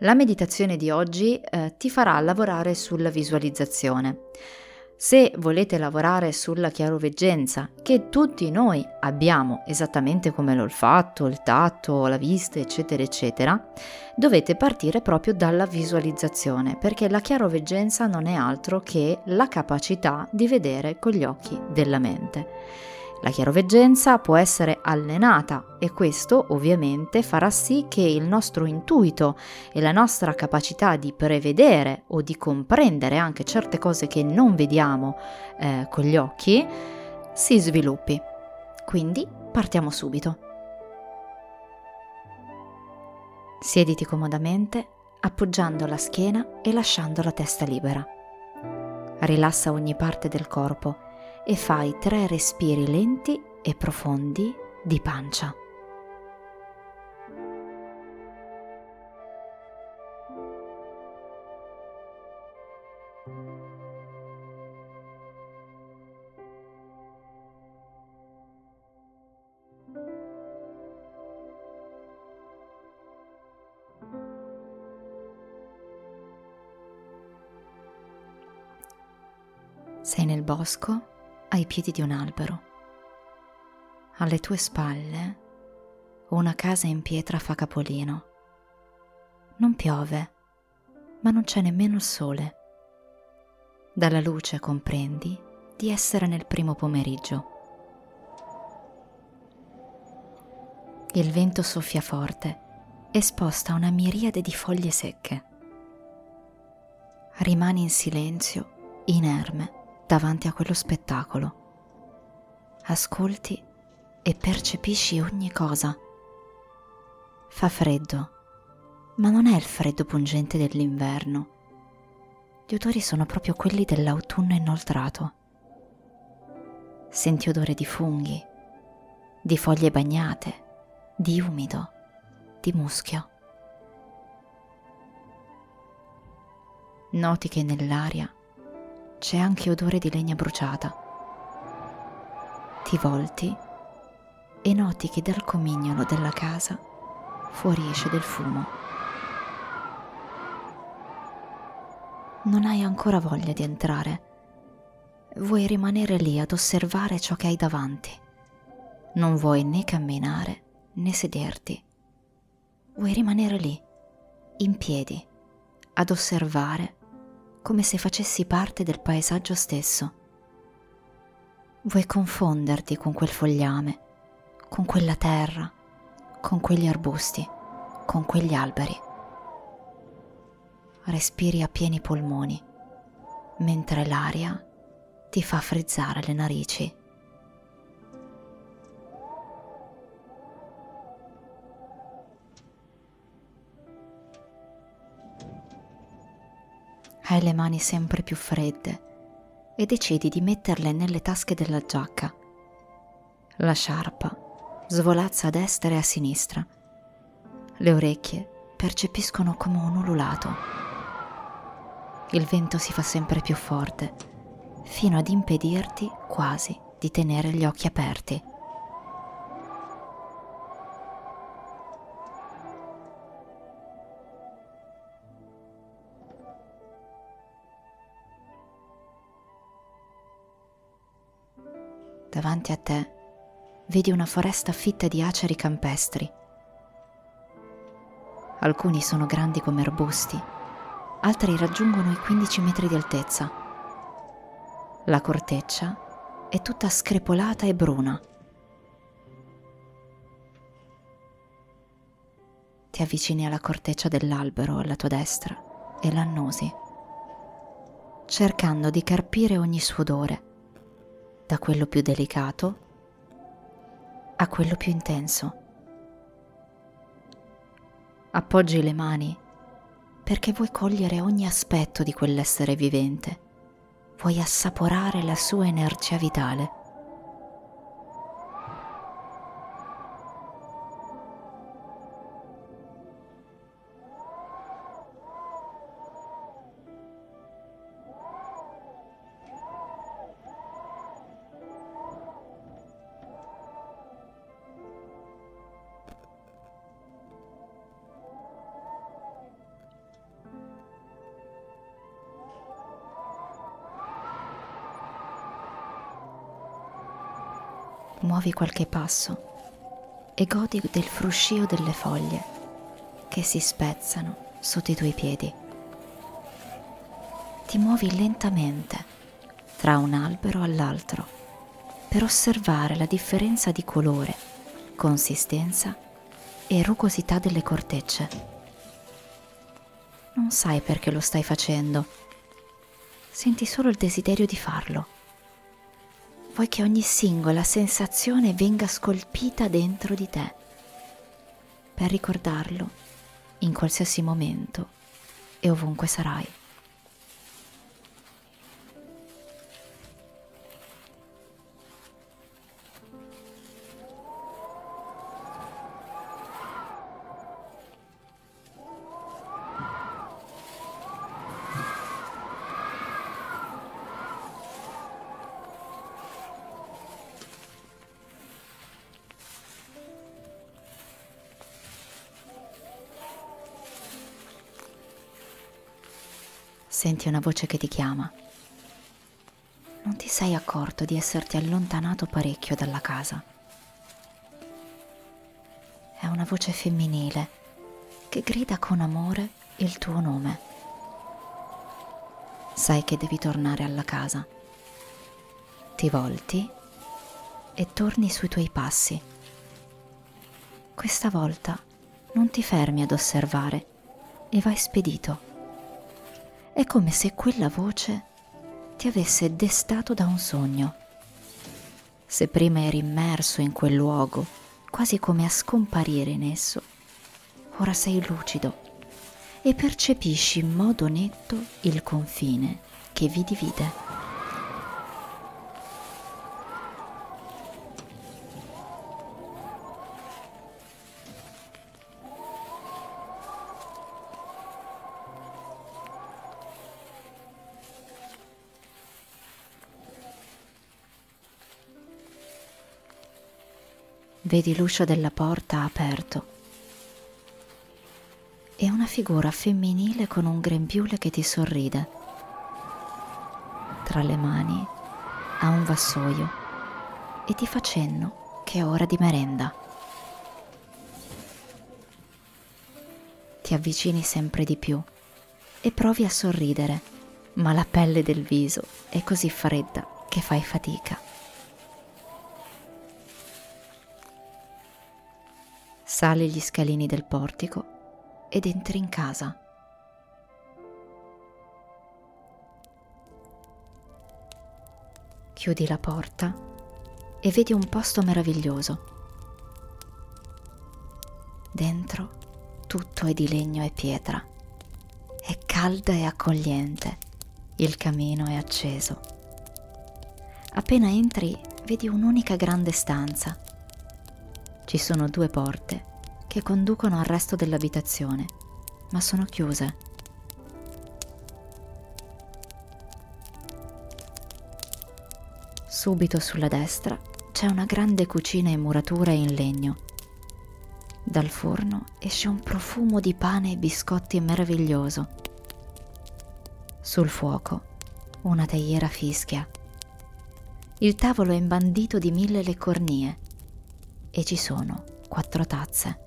La meditazione di oggi eh, ti farà lavorare sulla visualizzazione. Se volete lavorare sulla chiaroveggenza, che tutti noi abbiamo esattamente come l'olfatto, il tatto, la vista, eccetera, eccetera, dovete partire proprio dalla visualizzazione, perché la chiaroveggenza non è altro che la capacità di vedere con gli occhi della mente. La chiaroveggenza può essere allenata e questo ovviamente farà sì che il nostro intuito e la nostra capacità di prevedere o di comprendere anche certe cose che non vediamo eh, con gli occhi si sviluppi. Quindi partiamo subito. Siediti comodamente appoggiando la schiena e lasciando la testa libera. Rilassa ogni parte del corpo e fai tre respiri lenti e profondi di pancia. Sei nel bosco ai piedi di un albero. Alle tue spalle una casa in pietra fa capolino. Non piove, ma non c'è nemmeno il sole. Dalla luce comprendi di essere nel primo pomeriggio. Il vento soffia forte e sposta una miriade di foglie secche. Rimani in silenzio, inerme davanti a quello spettacolo. Ascolti e percepisci ogni cosa. Fa freddo, ma non è il freddo pungente dell'inverno. Gli odori sono proprio quelli dell'autunno inoltrato. Senti odore di funghi, di foglie bagnate, di umido, di muschio. Noti che nell'aria c'è anche odore di legna bruciata. Ti volti e noti che dal comignolo della casa fuoriesce del fumo. Non hai ancora voglia di entrare. Vuoi rimanere lì ad osservare ciò che hai davanti. Non vuoi né camminare né sederti. Vuoi rimanere lì, in piedi, ad osservare come se facessi parte del paesaggio stesso. Vuoi confonderti con quel fogliame, con quella terra, con quegli arbusti, con quegli alberi. Respiri a pieni polmoni, mentre l'aria ti fa frizzare le narici. Hai le mani sempre più fredde e decidi di metterle nelle tasche della giacca. La sciarpa svolazza a destra e a sinistra. Le orecchie percepiscono come un ululato. Il vento si fa sempre più forte, fino ad impedirti quasi di tenere gli occhi aperti. Davanti a te vedi una foresta fitta di aceri campestri. Alcuni sono grandi come arbusti, altri raggiungono i 15 metri di altezza. La corteccia è tutta screpolata e bruna. Ti avvicini alla corteccia dell'albero alla tua destra e l'annusi, cercando di carpire ogni suo odore da quello più delicato a quello più intenso. Appoggi le mani perché vuoi cogliere ogni aspetto di quell'essere vivente, vuoi assaporare la sua energia vitale. Muovi qualche passo e godi del fruscio delle foglie che si spezzano sotto i tuoi piedi. Ti muovi lentamente tra un albero all'altro per osservare la differenza di colore, consistenza e rugosità delle cortecce. Non sai perché lo stai facendo, senti solo il desiderio di farlo. Vuoi che ogni singola sensazione venga scolpita dentro di te, per ricordarlo in qualsiasi momento e ovunque sarai. Senti una voce che ti chiama. Non ti sei accorto di esserti allontanato parecchio dalla casa. È una voce femminile che grida con amore il tuo nome. Sai che devi tornare alla casa. Ti volti e torni sui tuoi passi. Questa volta non ti fermi ad osservare e vai spedito è come se quella voce ti avesse destato da un sogno. Se prima eri immerso in quel luogo, quasi come a scomparire in esso, ora sei lucido e percepisci in modo netto il confine che vi divide. Vedi l'uscio della porta aperto e una figura femminile con un grembiule che ti sorride. Tra le mani ha un vassoio e ti fa cenno che è ora di merenda. Ti avvicini sempre di più e provi a sorridere, ma la pelle del viso è così fredda che fai fatica. Sali gli scalini del portico ed entri in casa. Chiudi la porta e vedi un posto meraviglioso. Dentro tutto è di legno e pietra. È calda e accogliente. Il camino è acceso. Appena entri vedi un'unica grande stanza ci sono due porte che conducono al resto dell'abitazione, ma sono chiuse. Subito sulla destra c'è una grande cucina in muratura in legno. Dal forno esce un profumo di pane e biscotti meraviglioso. Sul fuoco una teiera fischia. Il tavolo è imbandito di mille le cornie e ci sono quattro tazze.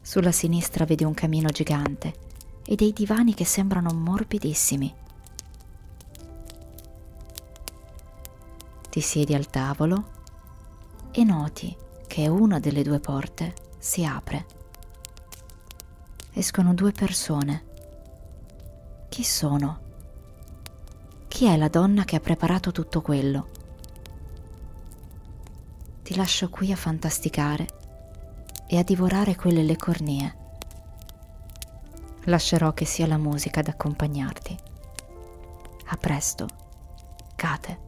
Sulla sinistra vedi un camino gigante e dei divani che sembrano morbidissimi. Ti siedi al tavolo e noti che una delle due porte si apre. Escono due persone. Chi sono? Chi è la donna che ha preparato tutto quello? Ti lascio qui a fantasticare e a divorare quelle le cornie. Lascerò che sia la musica ad accompagnarti. A presto, Kate.